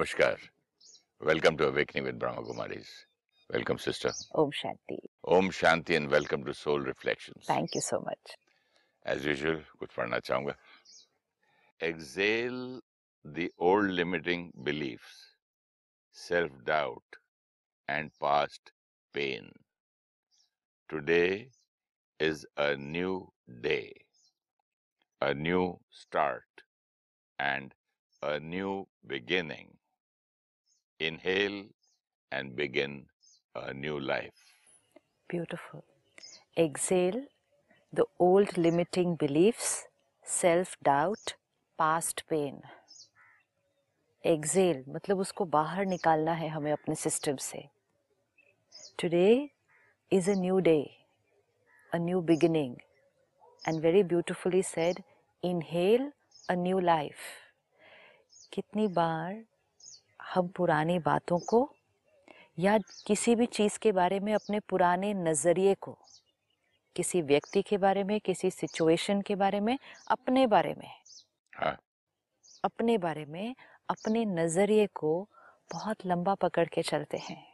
Namaskar. Welcome to Awakening with Brahma Kumaris. Welcome, sister. Om Shanti. Om Shanti and welcome to Soul Reflections. Thank you so much. As usual, kuch padhna chahunga. Exhale the old limiting beliefs, self-doubt and past pain. Today is a new day, a new start and a new beginning Inhale and begin a new life. Beautiful. Exhale the old limiting beliefs, self doubt, past pain. Exhale मतलब उसको बाहर निकालना है हमें अपने system से Today is a new day, a new beginning, and very beautifully said, inhale a new life. कितनी बार हम पुरानी बातों को या किसी भी चीज़ के बारे में अपने पुराने नज़रिए को किसी व्यक्ति के बारे में किसी सिचुएशन के बारे में अपने बारे में हाँ। अपने बारे में अपने नज़रिए को बहुत लंबा पकड़ के चलते हैं।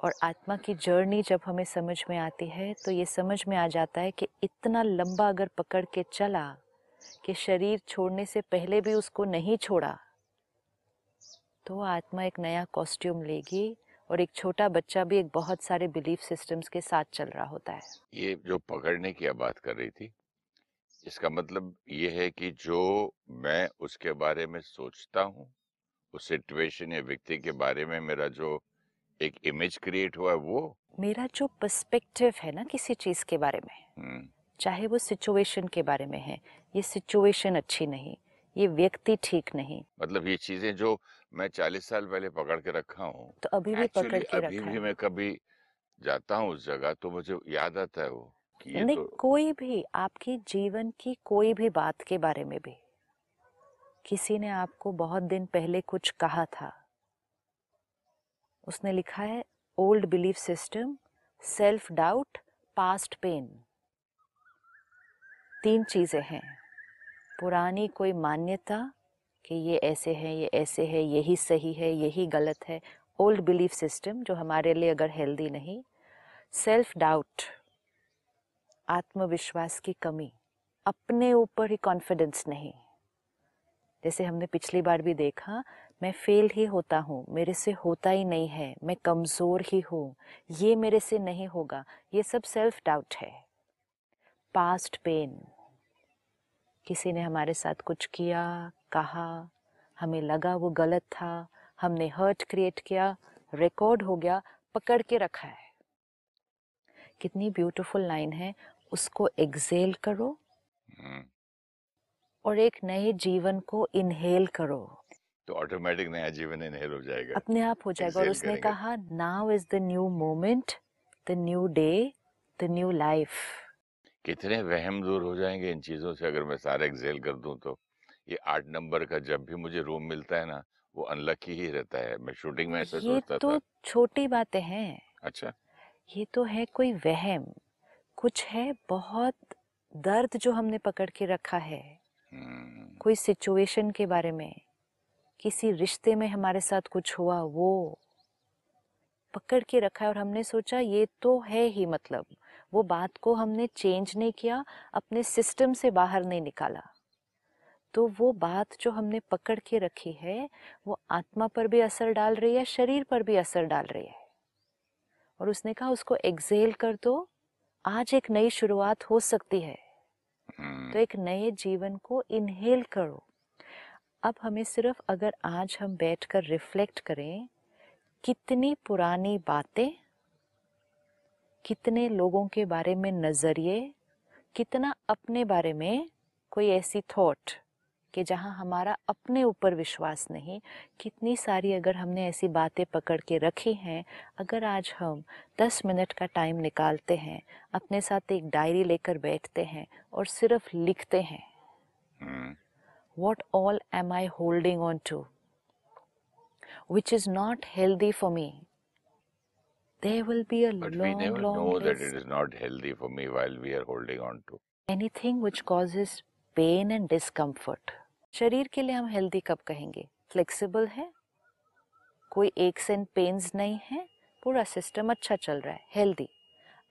और आत्मा की जर्नी जब हमें समझ में आती है तो ये समझ में आ जाता है कि इतना लंबा अगर पकड़ के चला कि शरीर छोड़ने से पहले भी उसको नहीं छोड़ा तो आत्मा एक नया कॉस्ट्यूम लेगी और एक छोटा बच्चा भी एक बहुत सारे बिलीफ सिस्टम्स के साथ चल रहा होता है। ये जो पकड़ने की आप बात कर रही थी इसका मतलब ये है कि जो मैं उसके बारे में सोचता हूँ उस सिचुएशन या व्यक्ति के बारे में मेरा जो एक इमेज क्रिएट हुआ है वो मेरा जो पर्सपेक्टिव है ना किसी चीज़ के बारे में हम्म, चाहे वो सिचुएशन के बारे में है ये सिचुएशन अच्छी नहीं ये व्यक्ति ठीक नहीं। मतलब ये चीज़ें जो मैं चालीस साल पहले पकड़ के रखा हूँ। तो अभी भी Actually, पकड़ के अभी रखा भी मैं कभी जाता हूँ उस जगह तो मुझे याद आता है वो कि ये नहीं तो कोई भी आपकी जीवन की कोई भी बात के बारे में भी। किसी ने आपको बहुत दिन पहले कुछ कहा था। उसने लिखा है old belief system self doubt past pain तीन चीज़ें हैं। पुरानी कोई मान्यता कि ये ऐसे है, ये ऐसे है, यही सही है, यही गलत है। ओल्ड बिलीफ सिस्टम जो हमारे लिए अगर हेल्दी नहीं सेल्फ डाउट आत्मविश्वास की कमी, अपने ऊपर ही कॉन्फिडेंस नहीं। जैसे हमने पिछली बार भी देखा, मैं फेल ही होता हूँ, मेरे से होता ही नहीं है, मैं कमज़ोर ही हूँ, ये मेरे से नहीं होगा, ये सब सेल्फ डाउट है। पास्ट पेन किसी ने हमारे साथ कुछ किया कहा हमें लगा वो गलत था। हमने हर्ट क्रिएट किया रिकॉर्ड हो गया पकड़ के रखा है। कितनी ब्यूटीफुल लाइन है। उसको एक्सेल करो। हम्म, और एक नए जीवन को इनहेल करो। तो ऑटोमेटिक नया जीवन इनहेल हो जाएगा। अपने आप हो जाएगा। और उसने। कहा now is the new moment the new day the new life कितने वहम दूर हो जाएँगे इन चीज़ों से। अगर मैं सारे एक्सेल कर दूँ तो। ये आठ नंबर का जब भी मुझे रूम मिलता है ना वो अनलकी ही रहता है। मैं शूटिंग में ऐसा ये सोचता तो था। छोटी बातें हैं। अच्छा। ये तो है कोई वहम। कुछ है बहुत दर्द जो हमने पकड़ के रखा है। हम्म, कोई सिचुएशन के बारे में किसी रिश्ते में हमारे साथ कुछ हुआ वो पकड़ के रखा है और हमने सोचा ये तो है ही मतलब। वो बात को हमने चेंज नहीं किया अपने सिस्टम से बाहर नहीं निकाला। तो वो बात जो हमने पकड़ के रखी है वो आत्मा पर भी असर डाल रही है शरीर पर भी असर डाल रही है। और उसने कहा उसको एक्सेल कर दो। आज एक नई शुरुआत हो सकती है। हम्म, तो एक नए जीवन को इनहेल करो। अब हमें सिर्फ़ अगर आज हम बैठकर रिफ्लेक्ट करें कितनी पुरानी बातें कितने लोगों के बारे में नज़रिए कितना अपने बारे में कोई ऐसी थॉट कि जहाँ हमारा अपने ऊपर विश्वास नहीं कितनी सारी अगर हमने ऐसी बातें पकड़ के रखी हैं अगर आज हम दस मिनट का टाइम निकालते हैं अपने साथ एक डायरी लेकर बैठते हैं और सिर्फ़ लिखते हैं हम्म, what all am I holding on to which is not healthy for me? There will be a but long, we never long know that it is not healthy for me while we are holding on to Anything which causes pain and discomfort. शरीर के लिए हम healthy कब कहेंगे? Flexible है? कोई x and pains नहीं है? पूरा सिस्टम अच्छा चल रहा है हेल्दी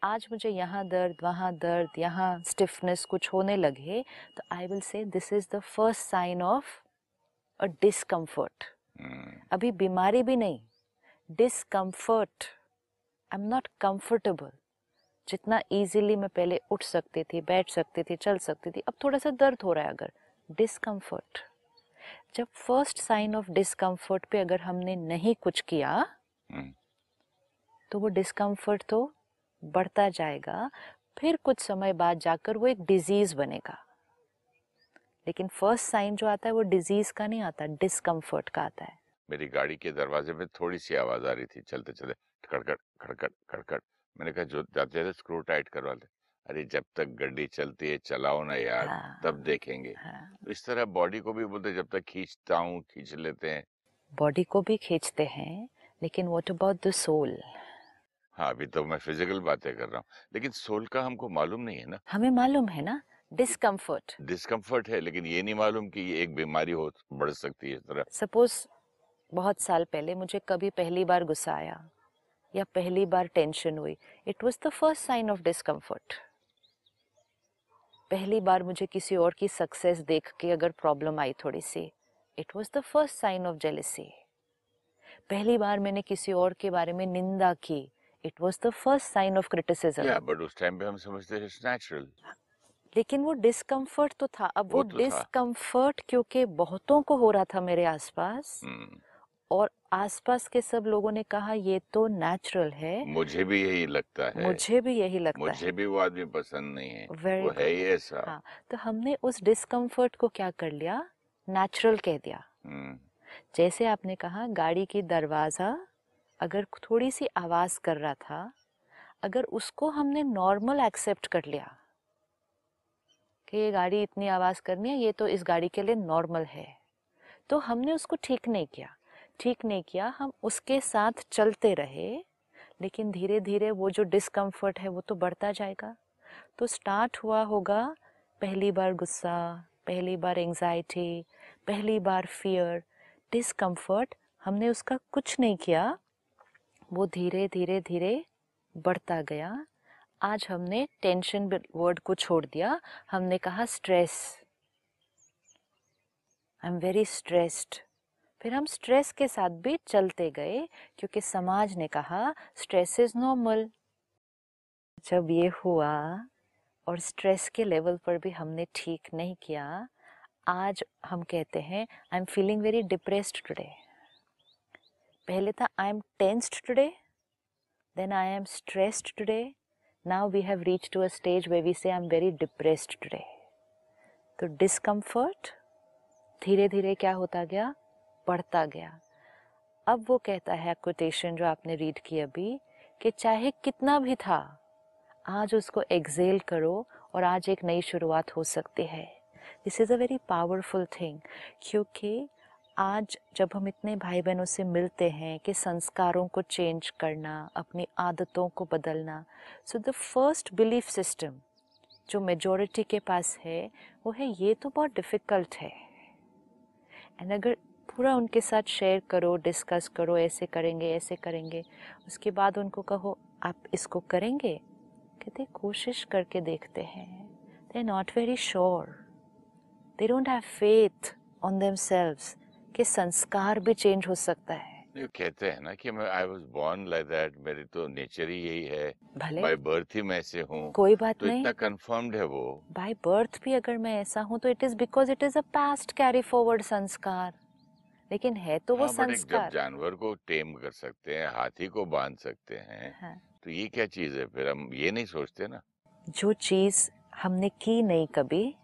आज मुझे यहाँ दर्द वहाँ दर्द यहाँ स्टिफनेस कुछ होने लगे तो I will say this is the first sign of a discomfort अभी बीमारी भी नहीं। Discomfort I am not comfortable जितना इजीली मैं पहले उठ सकती थी बैठ सकती थी चल सकती थी अब थोड़ा सा दर्द हो रहा है अगर। डिस्कम्फर्ट जब फ़र्स्ट साइन ऑफ़ डिस्कम्फर्ट पे अगर हमने नहीं कुछ किया हम्म। तो वो डिस्कम्फर्ट तो बढ़ता जाएगा फिर कुछ समय बाद जाकर वो एक डिज़ीज़ बनेगा। लेकिन फ़र्स्ट साइन जो आता है वो डिज़ीज़ का नहीं आता डिस्कम्फर्ट का आता है। मेरी गाड़ी के दरवाजे में थोड़ी सी आवाज़ आ रही थी चलते चलते खड़खड़ खड़खड़ खड़खड़। मैंने कहा जो जाते थे स्क्रू टाइट करवा ले। अरे जब तक गड्डी चलती है चलाओ ना यार हाँ, तब देखेंगे। हाँ, तो इस तरह बॉडी को भी बोलते जब तक खींचता हूँ खींच लेते हैं। बॉडी को भी खींचते हैं लेकिन व्हाट अबाउट द सोल हाँ अभी तो मैं फ़िज़िकल बातें कर रहा हूँ लेकिन सोल का हमको मालूम नहीं है ना? हमें मालूम है ना? डिस्कम्फर्ट डिस्कम्फर्ट है लेकिन ये नहीं मालूम कि ये एक बीमारी हो बढ़ सकती है इस तरह। सपोज़ बहुत साल पहले मुझे कभी पहली बार गुस्सा आया या पहली बार टेंशन हुई it was the first sign of discomfort पहली बार मुझे किसी और की सक्सेस देख के अगर प्रॉब्लम आई थोड़ी सी it was the first sign of jealousy पहली बार मैंने किसी और के बारे में निंदा की it was the first sign of criticism but उस टाइम पे हम समझते हैं नेचुरल लेकिन वो डिस्कम्फर्ट तो था। अब वो, वो तो डिस्कम्फर्ट क्योंकि बहुतों को हो रहा था मेरे आसपास hmm. और आसपास के सब लोगों ने कहा ये तो नेचुरल है। मुझे भी यही लगता है। मुझे भी यही लगता मुझे है। मुझे भी वो आदमी पसंद नहीं है। Very वो है ही ऐसा। हाँ, तो हमने उस डिस्कम्फर्ट को क्या कर लिया? नेचुरल कह दिया। hmm. जैसे आपने कहा गाड़ी की दरवाज़ा अगर थोड़ी सी आवाज़ कर रहा था अगर उसको हमने नॉर्मल एक्सेप्ट कर लिया कि ये गाड़ी इतनी आवाज़ करनी है ये तो इस गाड़ी के लिए नॉर्मल है तो हमने उसको ठीक नहीं किया। ठीक नहीं किया, हम उसके साथ चलते रहे, लेकिन धीरे धीरे वो जो डिस्कम्फर्ट है वो तो बढ़ता जाएगा। तो स्टार्ट हुआ होगा, पहली बार गुस्सा, पहली बार एंजाइटी पहली बार फियर डिस्कम्फर्ट हमने उसका कुछ नहीं किया। वो धीरे धीरे धीरे बढ़ता गया। आज हमने टेंशन वर्ड को छोड़ दिया। हमने कहा stress I am very stressed फिर हम स्ट्रेस के साथ भी चलते गए, क्योंकि समाज ने कहा, स्ट्रेस इज़ नॉर्मल। जब ये हुआ, और स्ट्रेस के लेवल पर भी हमने ठीक नहीं किया, आज हम कहते हैं, I am feeling very depressed today. पहले था, I am tensed today. Then, I am stressed today. Now we have reach to a stage way we say, I am very depressed today. तो डिस्कम्फर्ट धीरे धीरे क्या होता गया बढ़ता गया। अब वो कहता है कोटेशन जो आपने रीड की अभी, कि चाहे कितना भी था, आज उसको एग्जेल करो और आज एक नई शुरुआत हो सकती है। This is a very powerful thing क्योंकि आज जब हम इतने भाई बहनों से मिलते हैं कि संस्कारों को चेंज करना, अपनी आदतों को बदलना so the first belief system जो मेजोरिटी के पास है, वो है, ये तो बहुत डिफ़िकल्ट है. एंड अगर पूरा उनके साथ शेयर करो डिस्कस करो ऐसे करेंगे ऐसे करेंगे। उसके बाद उनको कहो आप इसको करेंगे? कहते कोशिश करके देखते हैं. They are not very sure they don't have faith on themselves कि संस्कार भी चेंज हो सकता है। ये कहते हैं ना कि मैं I was born like that मेरी तो नेचर ही यही है। बाय बर्थ ही मैं ऐसे हूँ। कोई बात तो नहीं। इतना कंफर्म्ड है वो। बाय बर्थ भी अगर मैं ऐसा हूँ तो it is because it is a past carry forward संस्कार। लेकिन है तो वो हाँ, संस्कार जब जानवर को टेम कर सकते हैं हाथी को बाँध सकते हैं हाँ। तो ये क्या चीज़ है फिर? हम ये नहीं सोचते ना। जो चीज़ हमने की नहीं कभी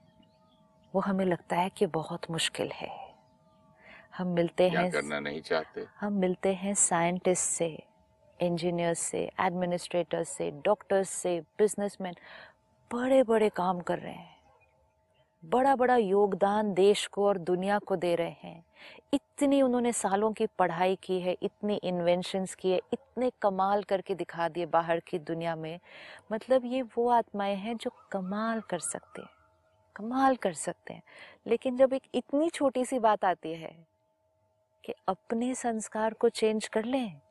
वो हमें लगता है कि बहुत मुश्किल है। हम मिलते हैं करना नहीं चाहते। हम मिलते हैं साइंटिस्ट से इंजीनियर से एडमिनिस्ट्रेटर से डॉक्टर्स से बिजनेसमैन बड़े बड़े काम कर रहे हैं। बड़ा बड़ा योगदान देश को और दुनिया को दे रहे हैं। इतनी उन्होंने सालों की पढ़ाई की है इतनी इन्वेंशंस की है इतने कमाल करके दिखा दिए बाहर की दुनिया में। मतलब ये वो आत्माएँ हैं जो कमाल कर सकते हैं कमाल कर सकते हैं। लेकिन जब एक इतनी छोटी सी बात आती है कि अपने संस्कार को चेंज कर लें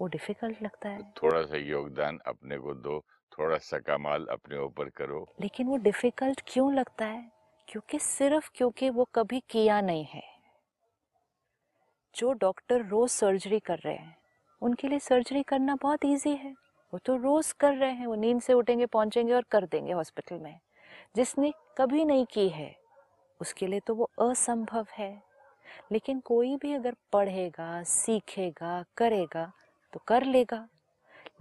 वो डिफ़िकल्ट लगता है। थोड़ा सा योगदान अपने को दो थोड़ा सा कमाल अपने ऊपर करो। लेकिन वो डिफ़िकल्ट क्यों लगता है? क्योंकि सिर्फ़ क्योंकि वो कभी किया नहीं है। जो डॉक्टर रोज सर्जरी कर रहे हैं, उनके लिए सर्जरी करना बहुत इजी है। वो तो रोज कर रहे हैं, वो नींद से उठेंगे, पहुँचेंगे और कर देंगे हॉस्पिटल में। जिसने कभी नहीं की है, उसके लिए तो वो असंभव है। लेकिन कोई भी अगर पढ़ेगा, सीखेगा, करेगा तो कर लेगा।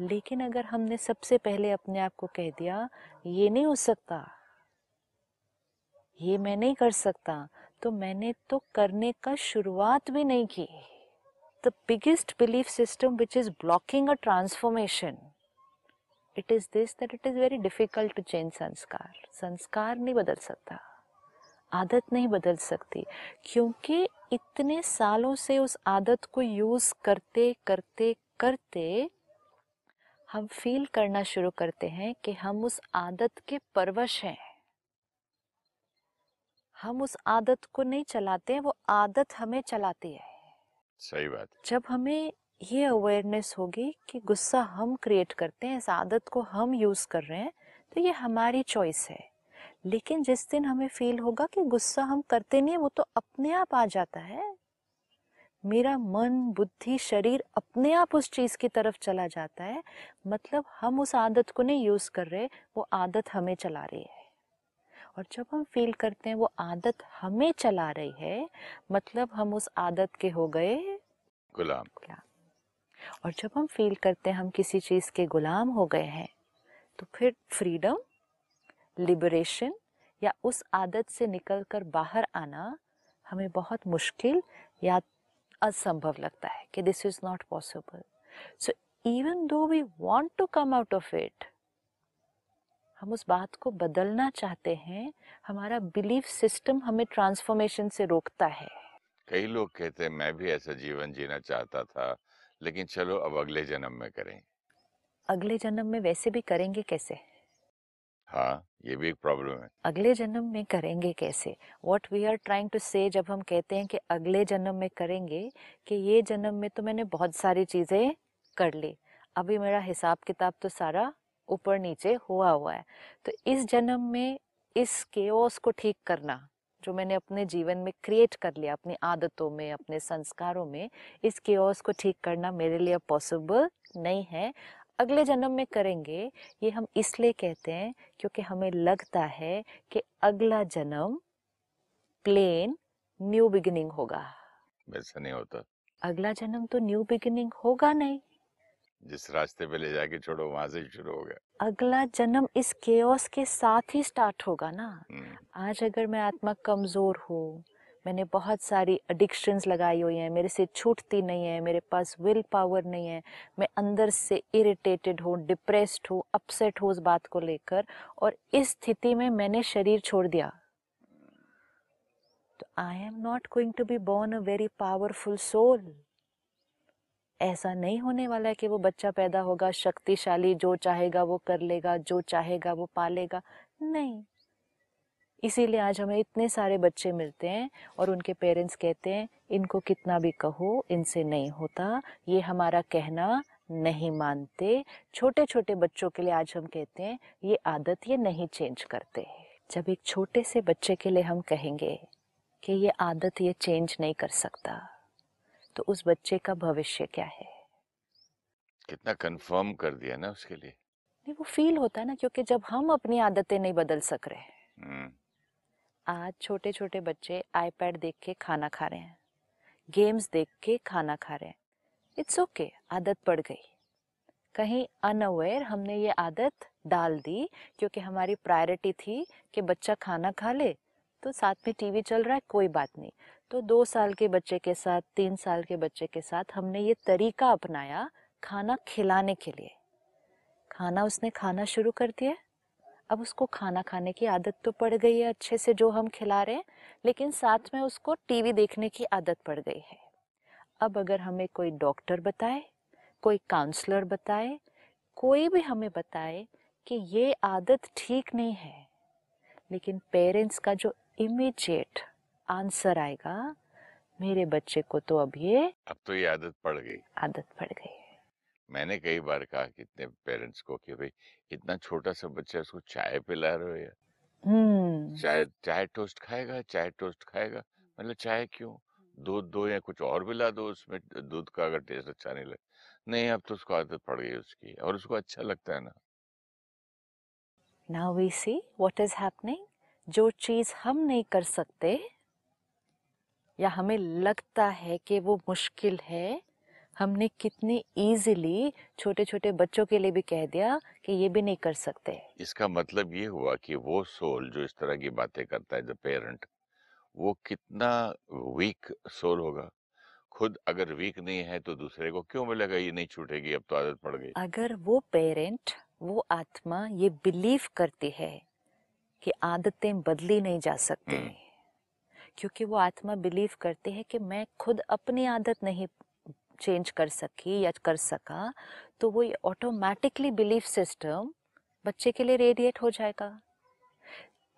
लेकिन अगर हमने सबसे पहले अपने आप को कह दिया, ये नहीं हो सकता। ये मैं नहीं कर सकता तो मैंने तो करने का शुरुआत भी नहीं की। The biggest belief system which is blocking a transformation it is this that it is very difficult to change संस्कार संस्कार नहीं बदल सकता। आदत नहीं बदल सकती। क्योंकि इतने सालों से उस आदत को यूज़ करते करते करते हम फील करना शुरू करते हैं कि हम उस आदत के परवश हैं। हम उस आदत को नहीं चलाते हैं वो आदत हमें चलाती है। सही बात जब हमें ये अवेयरनेस होगी कि गुस्सा हम क्रिएट करते हैं इस आदत को हम यूज़ कर रहे हैं तो ये हमारी चॉइस है। लेकिन जिस दिन हमें फील होगा कि गुस्सा हम करते नहीं है वो तो अपने आप आ जाता है। मेरा मन बुद्धि शरीर अपने आप उस चीज़ की तरफ़ चला जाता है। मतलब हम उस आदत को नहीं यूज़ कर रहे वो आदत हमें चला रही है। और जब हम फील करते हैं वो आदत हमें चला रही है मतलब हम उस आदत के हो गए गुलाम। गुलाम और जब हम फील करते हैं हम किसी चीज़ के गुलाम हो गए हैं तो फिर फ्रीडम लिबरेशन या उस आदत से निकलकर बाहर आना हमें बहुत मुश्किल या असंभव लगता है कि this is not possible so even though we want to come out of it हम उस बात को बदलना चाहते हैं हमारा बिलीफ सिस्टम हमें ट्रांसफॉर्मेशन से रोकता है। कई लोग कहते हैं मैं भी ऐसा जीवन जीना चाहता था लेकिन चलो अब अगले जन्म में करें। अगले जन्म में वैसे भी करेंगे कैसे? हाँ ये भी एक प्रॉब्लम है। अगले जन्म में करेंगे कैसे? What we are trying to say जब हम कहते हैं कि अगले जन्म में करेंगे कि ये जन्म में तो मैंने बहुत सारी चीज़ें कर ली। अभी मेरा हिसाब किताब तो सारा ऊपर नीचे हुआ हुआ है। तो इस जन्म में इस केओस को ठीक करना जो मैंने अपने जीवन में क्रिएट कर लिया अपनी आदतों में अपने संस्कारों में इस केओस को ठीक करना मेरे लिए पॉसिबल नहीं है। अगले जन्म में करेंगे ये हम इसलिए कहते हैं क्योंकि हमें लगता है कि अगला जन्म प्लेन न्यू बिगिनिंग होगा। वैसा नहीं होता। अगला जन्म तो न्यू बिगिनिंग होगा नहीं। जिस रास्ते पे ले जाके छोड़ो वहाँ से शुरू हो गया। अगला जन्म इस केओस के साथ ही स्टार्ट होगा ना। हम्म, आज अगर मैं आत्मा कमज़ोर हूँ मैंने बहुत सारी एडिक्शंस लगाई हुई हैं मेरे से छूटती नहीं है मेरे पास विल पावर नहीं है मैं अंदर से इरिटेटेड हूँ डिप्रेस्ड हूँ अपसेट हूँ उस बात को लेकर और इस स्थिति में मैंने शरीर छोड़ दिया। तो I am not going to be born a very powerful soul ऐसा नहीं होने वाला है कि वो बच्चा पैदा होगा, शक्तिशाली, जो चाहेगा वो कर लेगा, जो चाहेगा वो पालेगा नहीं। इसीलिए आज हमें इतने सारे बच्चे मिलते हैं और उनके पेरेंट्स कहते हैं, इनको कितना भी कहो, इनसे नहीं होता। ये हमारा कहना नहीं मानते। छोटे छोटे बच्चों के लिए आज हम कहते हैं, ये आदत ये नहीं चेंज करते। जब एक छोटे से बच्चे के लिए हम कहेंगे कि ये आदत ये चेंज नहीं कर सकता। तो उस बच्चे का भविष्य क्या है? कितना कंफर्म कर दिया ना उसके लिए। नहीं वो फील होता है ना क्योंकि जब हम अपनी आदतें नहीं बदल सक रहे हम्म, आज छोटे छोटे बच्चे आईपैड देख के खाना खा रहे हैं गेम्स देख के खाना खा रहे हैं। इट्स ओके okay, आदत पड़ गई। कहीं अनअवेयर हमने ये आदत डाल दी क्योंकि हमारी प्रायोरिटी थी कि बच्चा खाना खा ले तो साथ में टीवी चल रहा है, कोई बात नहीं। तो दो साल के बच्चे के साथ, तीन साल के बच्चे के साथ हमने ये तरीका अपनाया खाना खिलाने के लिए। खाना उसने खाना शुरू कर दिया। अब उसको खाना खाने की आदत तो पड़ गई है अच्छे से जो हम खिला रहे हैं, लेकिन साथ में उसको टीवी देखने की आदत पड़ गई है। अब अगर हमें कोई डॉक्टर बताए, कोई काउंसलर बताए, कोई भी हमें बताए कि ये आदत ठीक नहीं है, लेकिन पेरेंट्स का जो इमीडिएट आंसर आएगा मेरे बच्चे को तो अब ये अब तो ये आदत पड़ गई। आदत पड़ गई है। मैंने कई बार कहा कितने पेरेंट्स को कि भाई इतना छोटा सा बच्चा उसको चाय पिला रहे हो यार। हम्म। चाय चाय टोस्ट खाएगा चाय टोस्ट खाएगा। मतलब चाय क्यों? दूध दो या कुछ और पिला दो उसमें दूध का अगर टेस्ट अच्छा नहीं लगे। नहीं अब तो उसको आदत पड़ गई उसकी और उसको अच्छा लगता है ना। Now we see what is happening जो चीज़ हम नहीं कर सकते या हमें लगता है कि वो मुश्किल है हमने कितने इजीली छोटे छोटे बच्चों के लिए भी कह दिया कि ये भी नहीं कर सकते। इसका मतलब ये हुआ कि वो सोल जो इस तरह की बातें करता है पेरेंट वो कितना वीक सोल होगा। खुद अगर वीक नहीं है तो दूसरे को क्यों मिलेगा? ये नहीं छूटेगी अब तो आदत पड़ गई। अगर वो पेरेंट वो आत्मा ये बिलीव करती है कि आदतें बदली नहीं जा सकती। हम्म। क्योंकि वो आत्मा बिलीव करती है कि मैं खुद अपनी आदत नहीं चेंज कर सकी या कर सका तो वो ऑटोमेटिकली बिलीफ सिस्टम बच्चे के लिए रेडिएट हो जाएगा।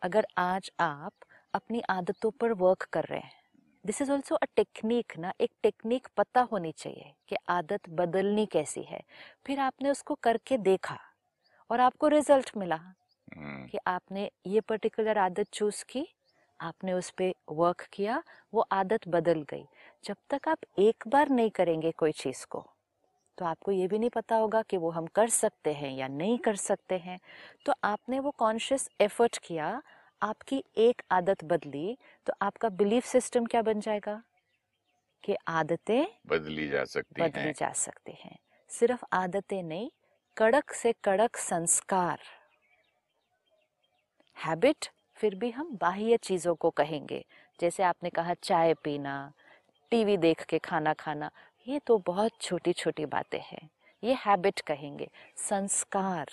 अगर आज आप अपनी आदतों पर वर्क कर रहे हैं this is also a technique ना एक टेक्निक पता होनी चाहिए कि आदत बदलनी कैसी है। फिर आपने उसको करके देखा और आपको रिज़ल्ट मिला। कि आपने ये पर्टिकुलर आदत चूज़ की आपने उस पर वर्क किया वो आदत बदल गई। जब तक आप एक बार नहीं करेंगे कोई चीज़ को तो आपको ये भी नहीं पता होगा कि वो हम कर सकते हैं या नहीं कर सकते हैं। तो आपने वो कॉन्शियस एफर्ट किया आपकी एक आदत बदली तो आपका बिलीफ सिस्टम क्या बन जाएगा? कि आदतें बदली जा सकती बदली हैं। जा सकती हैं। सिर्फ़ आदतें नहीं कड़क से कड़क संस्कार। हैबिट, फिर भी हम बाह्य चीज़ों को कहेंगे। जैसे आपने कहा चाय पीना, टीवी देख के खाना खाना, ये तो बहुत छोटी छोटी बातें हैं। ये हैबिट कहेंगे। संस्कार,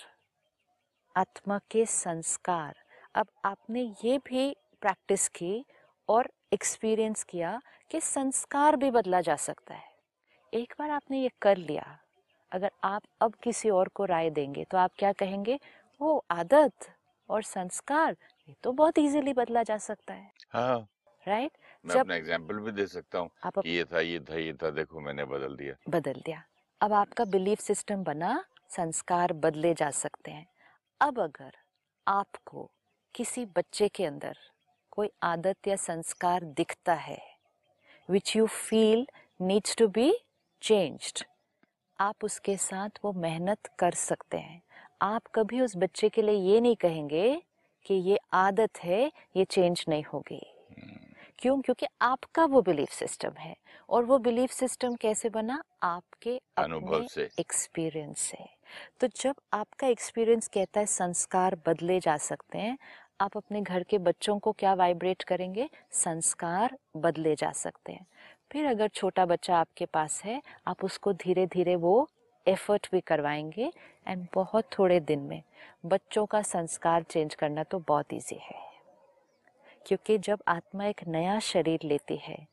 आत्मा के संस्कार। अब आपने ये भी प्रैक्टिस की और एक्सपीरियंस किया कि संस्कार भी बदला जा सकता है। एक बार आपने ये कर लिया। अगर आप अब किसी और को राय देंगे तो आप क्या कहेंगे? वो आदत। और संस्कार ये तो बहुत इजीली बदला जा सकता है। हाँ राइट मैं जब अपना एग्ज़ाम्पल भी दे सकता हूँ आप अप- ये था ये था ये था देखो मैंने बदल दिया। बदल दिया। अब आपका बिलीफ सिस्टम बना संस्कार बदले जा सकते हैं। अब अगर आपको किसी बच्चे के अंदर कोई आदत या संस्कार दिखता है which you feel needs to be changed आप उसके साथ वो मेहनत कर सकते हैं। आप कभी उस बच्चे के लिए ये नहीं कहेंगे कि ये आदत है ये चेंज नहीं होगी। क्यों? क्योंकि आपका वो बिलीफ सिस्टम है। और वो बिलीफ सिस्टम कैसे बना? आपके अनुभव अपने से। एक्सपीरियंस से। तो जब आपका एक्सपीरियंस कहता है संस्कार बदले जा सकते हैं आप अपने घर के बच्चों को क्या वाइब्रेट करेंगे? संस्कार बदले जा सकते हैं। फिर अगर छोटा बच्चा आपके पास है आप उसको धीरे धीरे वो एफर्ट भी करवाएँगे एंड बहुत थोड़े दिन में बच्चों का संस्कार चेंज करना तो बहुत ईजी है। क्योंकि जब आत्मा एक नया शरीर लेती है,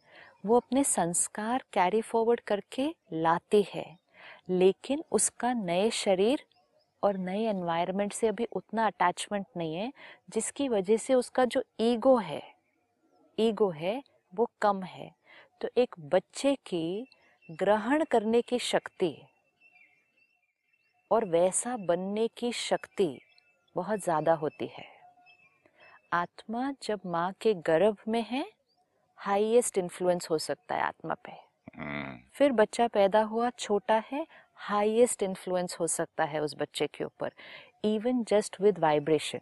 वो अपने संस्कार कैरी फॉरवर्ड करके लाती है। लेकिन उसका नए शरीर और नए एनवायरनमेंट से अभी उतना अटैचमेंट नहीं है, जिसकी वजह से उसका जो ईगो है ईगो है, वो कम है। तो एक बच्चे की ग्रहण करने की शक्ति और वैसा बनने की शक्ति बहुत ज़्यादा होती है। आत्मा जब माँ के गर्भ में है हाईएस्ट इन्फ्लुएंस हो सकता है आत्मा पे। हम्म, फिर बच्चा पैदा हुआ छोटा है हाईएस्ट इन्फ्लुएंस हो सकता है उस बच्चे के ऊपर। Even just with vibration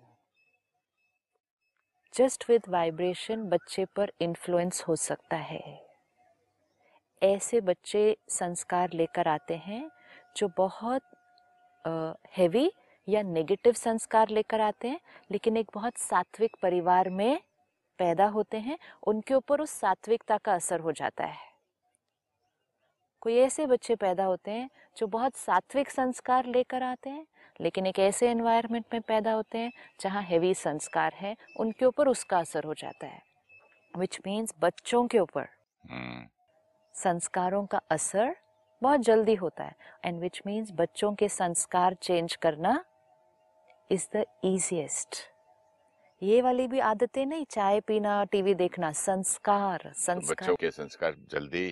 just with vibration बच्चे पर इन्फ्लुएंस हो सकता है। ऐसे बच्चे संस्कार लेकर आते हैं जो बहुत हैवी या नेगेटिव संस्कार लेकर आते हैं लेकिन एक बहुत सात्विक परिवार में पैदा होते हैं उनके ऊपर उस सात्विकता का असर हो जाता है। कोई ऐसे बच्चे पैदा होते हैं जो बहुत सात्विक संस्कार लेकर आते हैं लेकिन एक ऐसे एनवायरनमेंट में पैदा होते हैं जहाँ हैवी संस्कार है उनके ऊपर उसका असर हो जाता है। विच मीन्स बच्चों के ऊपर हम्म, संस्कारों का असर बहुत जल्दी होता है। एंड विच मीन्स बच्चों के संस्कार चेंज करना इज़ द इजीएस्ट ये वाली भी आदतें नहीं चाय पीना टीवी देखना संस्कार तो संस्कार। बच्चों के संस्कार जल्दी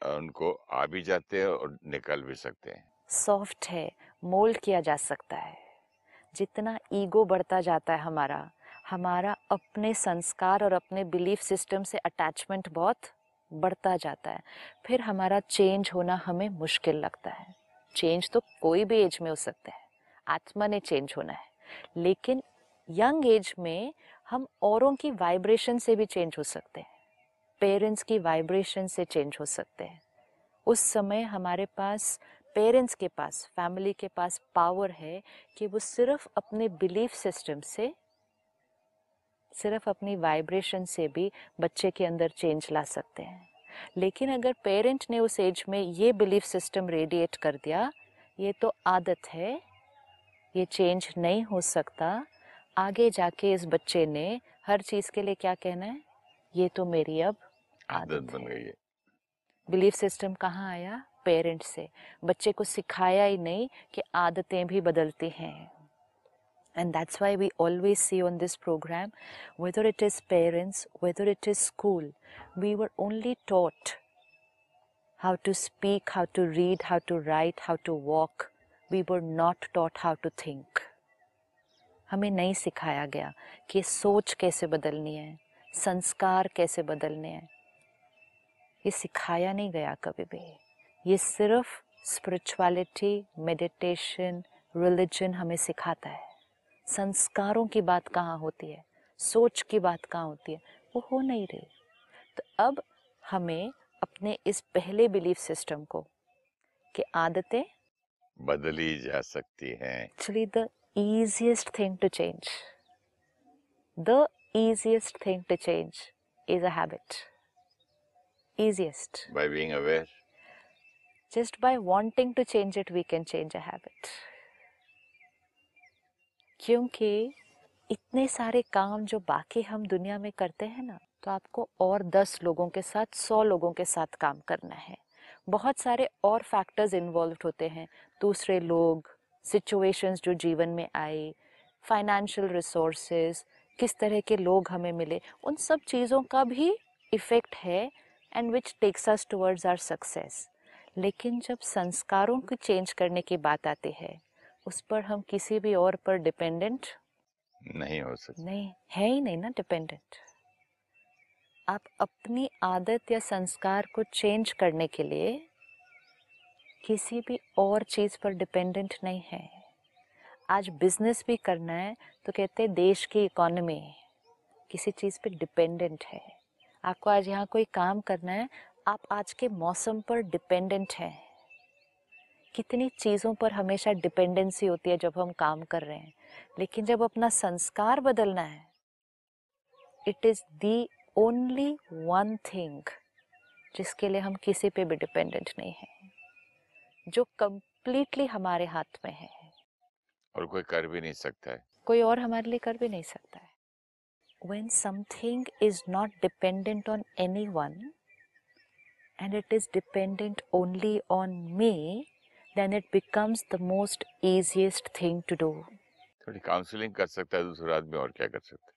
उनको आ भी जाते हैं और निकल भी सकते हैं। सॉफ्ट है मोल्ड किया जा सकता है। जितना ईगो बढ़ता जाता है हमारा हमारा अपने संस्कार और अपने बिलीफ सिस्टम से अटैचमेंट बहुत बढ़ता जाता है। फिर हमारा चेंज होना हमें मुश्किल लगता है। चेंज तो कोई भी एज में हो सकता है। आत्मा ने चेंज होना है। लेकिन यंग एज में हम औरों की वाइब्रेशन से भी चेंज हो सकते हैं। पेरेंट्स की वाइब्रेशन से चेंज हो सकते हैं। उस समय हमारे पास पेरेंट्स के पास फैमिली के पास पावर है कि वो सिर्फ़ अपने बिलीफ सिस्टम से सिर्फ़ अपनी वाइब्रेशन से भी बच्चे के अंदर चेंज ला सकते हैं। लेकिन अगर पेरेंट ने उस एज में ये बिलीफ सिस्टम रेडिएट कर दिया ये तो आदत है ये चेंज नहीं हो सकता। आगे जाके इस बच्चे ने हर चीज़ के लिए क्या कहना है? ये तो मेरी अब आदत बन गई है। बिलीफ सिस्टम कहाँ आया? पेरेंट से। बच्चे को सिखाया ही नहीं कि आदतें भी बदलती हैं। And that's why we always see on this program whether it is parents whether it is school we were only taught how to speak how to read how to write how to walk we were not taught how to think हमें नहीं सिखाया गया कि सोच कैसे बदलनी है संस्कार कैसे बदलने हैं ये सिखाया नहीं गया कभी भी ये सिर्फ़ स्पिरिचुअलिटी मेडिटेशन रिलीजन हमें सिखाता है संस्कारों की बात कहाँ होती है? सोच की बात कहाँ होती है? वो हो नहीं रही। तो अब हमें अपने इस पहले बिलीफ सिस्टम को कि आदतें बदली जा सकती हैं। Actually the easiest thing to change the easiest thing to change is a habit easiest by being aware just by wanting to change it we can change a habit क्योंकि इतने सारे काम जो बाकी हम दुनिया में करते हैं ना तो आपको और दस लोगों के साथ, सौ लोगों के साथ काम करना है। बहुत सारे और फैक्टर्स इन्वॉल्व होते हैं। दूसरे लोग सिचुएशंस जो जीवन में आए फाइनेंशियल रिसोर्सेज किस तरह के लोग हमें मिले, उन सब चीज़ों का भी इफ़ेक्ट है and which takes us towards our success लेकिन जब संस्कारों को चेंज करने की बात आती है उस पर हम किसी भी और पर डिपेंडेंट नहीं हो सकते। नहीं है ही नहीं ना डिपेंडेंट आप अपनी आदत या संस्कार को चेंज करने के लिए किसी भी और चीज़ पर डिपेंडेंट नहीं है। आज बिज़नेस भी करना है तो कहते हैं देश की इकोनॉमी किसी चीज़ पे डिपेंडेंट है। आपको आज यहाँ कोई काम करना है आप आज के मौसम पर डिपेंडेंट हैं। कितनी चीज़ों पर हमेशा डिपेंडेंसी होती है जब हम काम कर रहे हैं। लेकिन जब अपना संस्कार बदलना है it is the only one thing जिसके लिए हम किसी पे भी डिपेंडेंट नहीं हैं जो कंप्लीटली हमारे हाथ में है। और कोई कर भी नहीं सकता है। कोई और हमारे लिए कर भी नहीं सकता है। When something is not dependent on anyone and it is dependent only on me then it becomes the most easiest thing to do. थोड़ी काउंसलिंग कर सकता है दूसरा आदमी और क्या कर सकता है?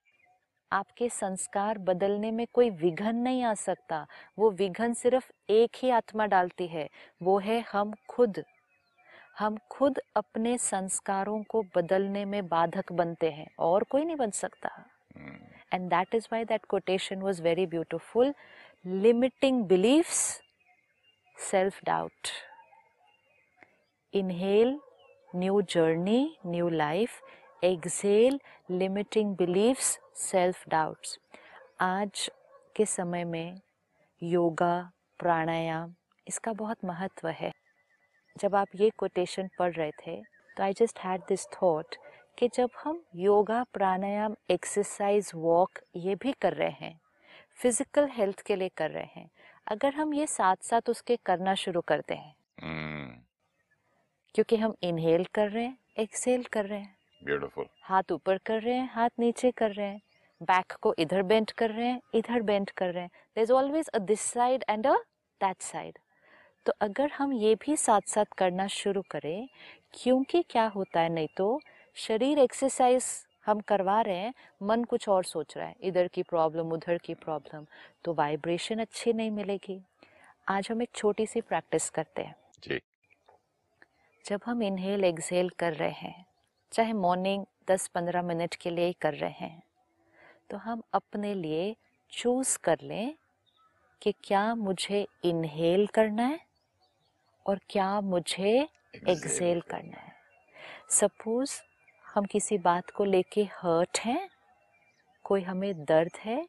आपके संस्कार बदलने में कोई विघन नहीं आ सकता। वो विघन सिर्फ़ एक ही आत्मा डालती है। वो है हम खुद। हम खुद अपने संस्कारों को बदलने में बाधक बनते हैं और कोई नहीं बन सकता। And that is why why quotation was very beautiful limiting limiting self doubt inhale, new journey, new life. Exhale, limiting beliefs self doubts आज के समय में योगा प्राणायाम इसका बहुत महत्व है। जब आप ये कोटेशन पढ़ रहे थे तो I just had this thought कि जब हम योगा प्राणायाम एक्सरसाइज वॉक ये भी कर रहे हैं फ़िज़िकल हेल्थ के लिए कर रहे हैं, अगर हम ये साथ साथ उसके करना शुरू करते हैं हम्म क्योंकि हम इनहेल कर रहे हैं एक्सेल कर रहे हैं। ब्यूटीफुल हाथ ऊपर कर रहे हैं हाथ नीचे कर रहे हैं। बैक को इधर बेंड कर रहे हैं इधर बेंड कर रहे हैं। There is always a this side and a that side तो अगर हम ये भी साथ साथ करना शुरू करें क्योंकि क्या होता है नहीं तो शरीर एक्सरसाइज हम करवा रहे हैं मन कुछ और सोच रहा है। इधर की प्रॉब्लम उधर की प्रॉब्लम तो वाइब्रेशन अच्छी नहीं मिलेगी। आज हम एक छोटी सी प्रैक्टिस करते हैं। जी। जब हम इनहेल एक्सहेल कर रहे हैं चाहे मॉर्निंग 10-15 मिनट के लिए ही कर रहे हैं तो हम अपने लिए चूज़ कर लें कि क्या मुझे इनहेल करना है और क्या मुझे एक्सहेल करना है। सपोज़ हम किसी बात को लेके हर्ट हैं कोई हमें दर्द है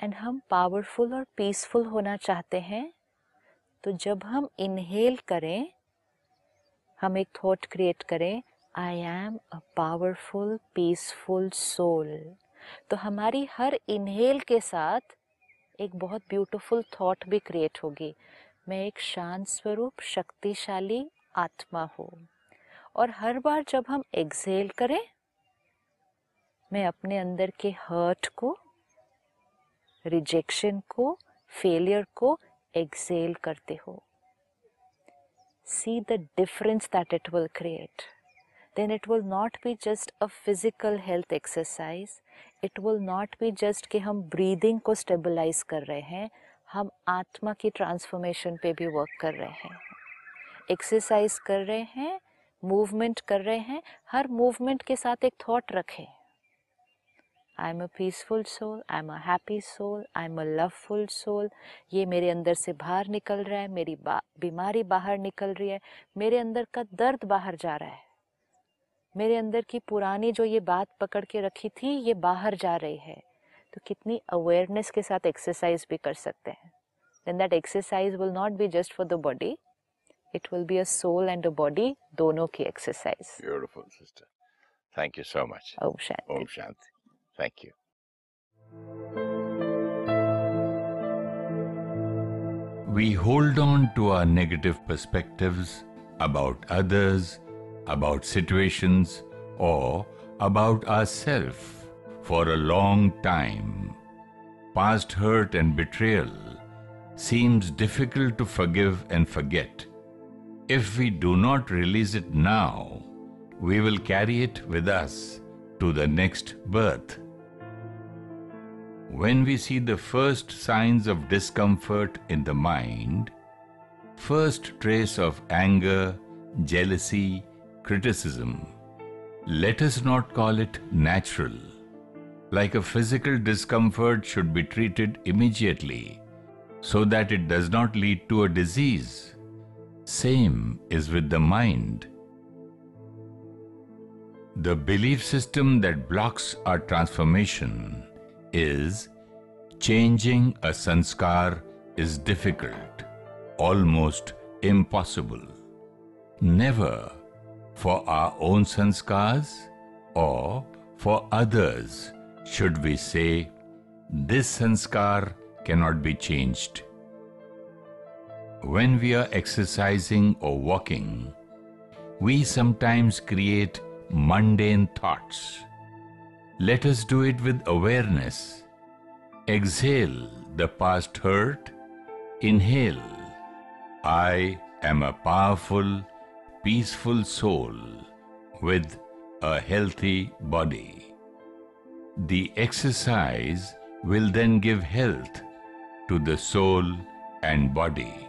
एंड हम पावरफुल और पीसफुल होना चाहते हैं तो जब हम इनहेल करें हम एक थॉट क्रिएट करें I am a powerful peaceful soul तो हमारी हर इनहेल के साथ एक बहुत ब्यूटीफुल थॉट भी क्रिएट होगी। मैं एक शांत स्वरूप, शक्तिशाली आत्मा हूँ। और हर बार जब हम एक्सेल करें, मैं अपने अंदर के हर्ट को रिजेक्शन को फेलियर को एक्सेल करते हो। See the difference that it will create then it will not be just a physical health exercise. It will not be just कि हम breathing को stabilize कर रहे हैं, हम आत्मा की ट्रांसफॉर्मेशन पे भी वर्क कर रहे हैं। एक्सरसाइज कर रहे हैं मूवमेंट कर रहे हैं, हर मूवमेंट के साथ एक थॉट रखें। I am a peaceful soul I am a happy soul I am a loveful soul ये मेरे अंदर से बाहर निकल रहा है मेरी बा, बीमारी बाहर निकल रही है मेरे अंदर का दर्द बाहर जा रहा है। मेरे अंदर की पुरानी जो ये बात पकड़ के रखी थी ये बाहर जा रही है। तो कितनी अवेयरनेस के साथ एक्सरसाइज भी कर सकते हैं। Then that exercise will not be just for the body it will be a soul and a body दोनों की exercise beautiful sister thank you so much Om Shanti. Om Shanti. Thank you. We hold on to our negative perspectives about others, about situations, or about ourselves for a long time. Past hurt and betrayal seems difficult to forgive and forget. If we do not release it now, we will carry it with us to the next birth. When we see the first signs of discomfort in the mind, first trace of anger, jealousy, criticism, let us not call it natural. Like a physical discomfort should be treated immediately so that it does not lead to a disease. Same is with the mind. The belief system that blocks our transformation is changing a sanskar is difficult, almost impossible. Never for our own sanskars or for others should we say, this sanskar cannot be changed. When we are exercising or walking, we sometimes create mundane thoughts. Let us do it with awareness. Exhale the past hurt. Inhale. I am a powerful, peaceful soul with a healthy body. The exercise will then give health to the soul and body.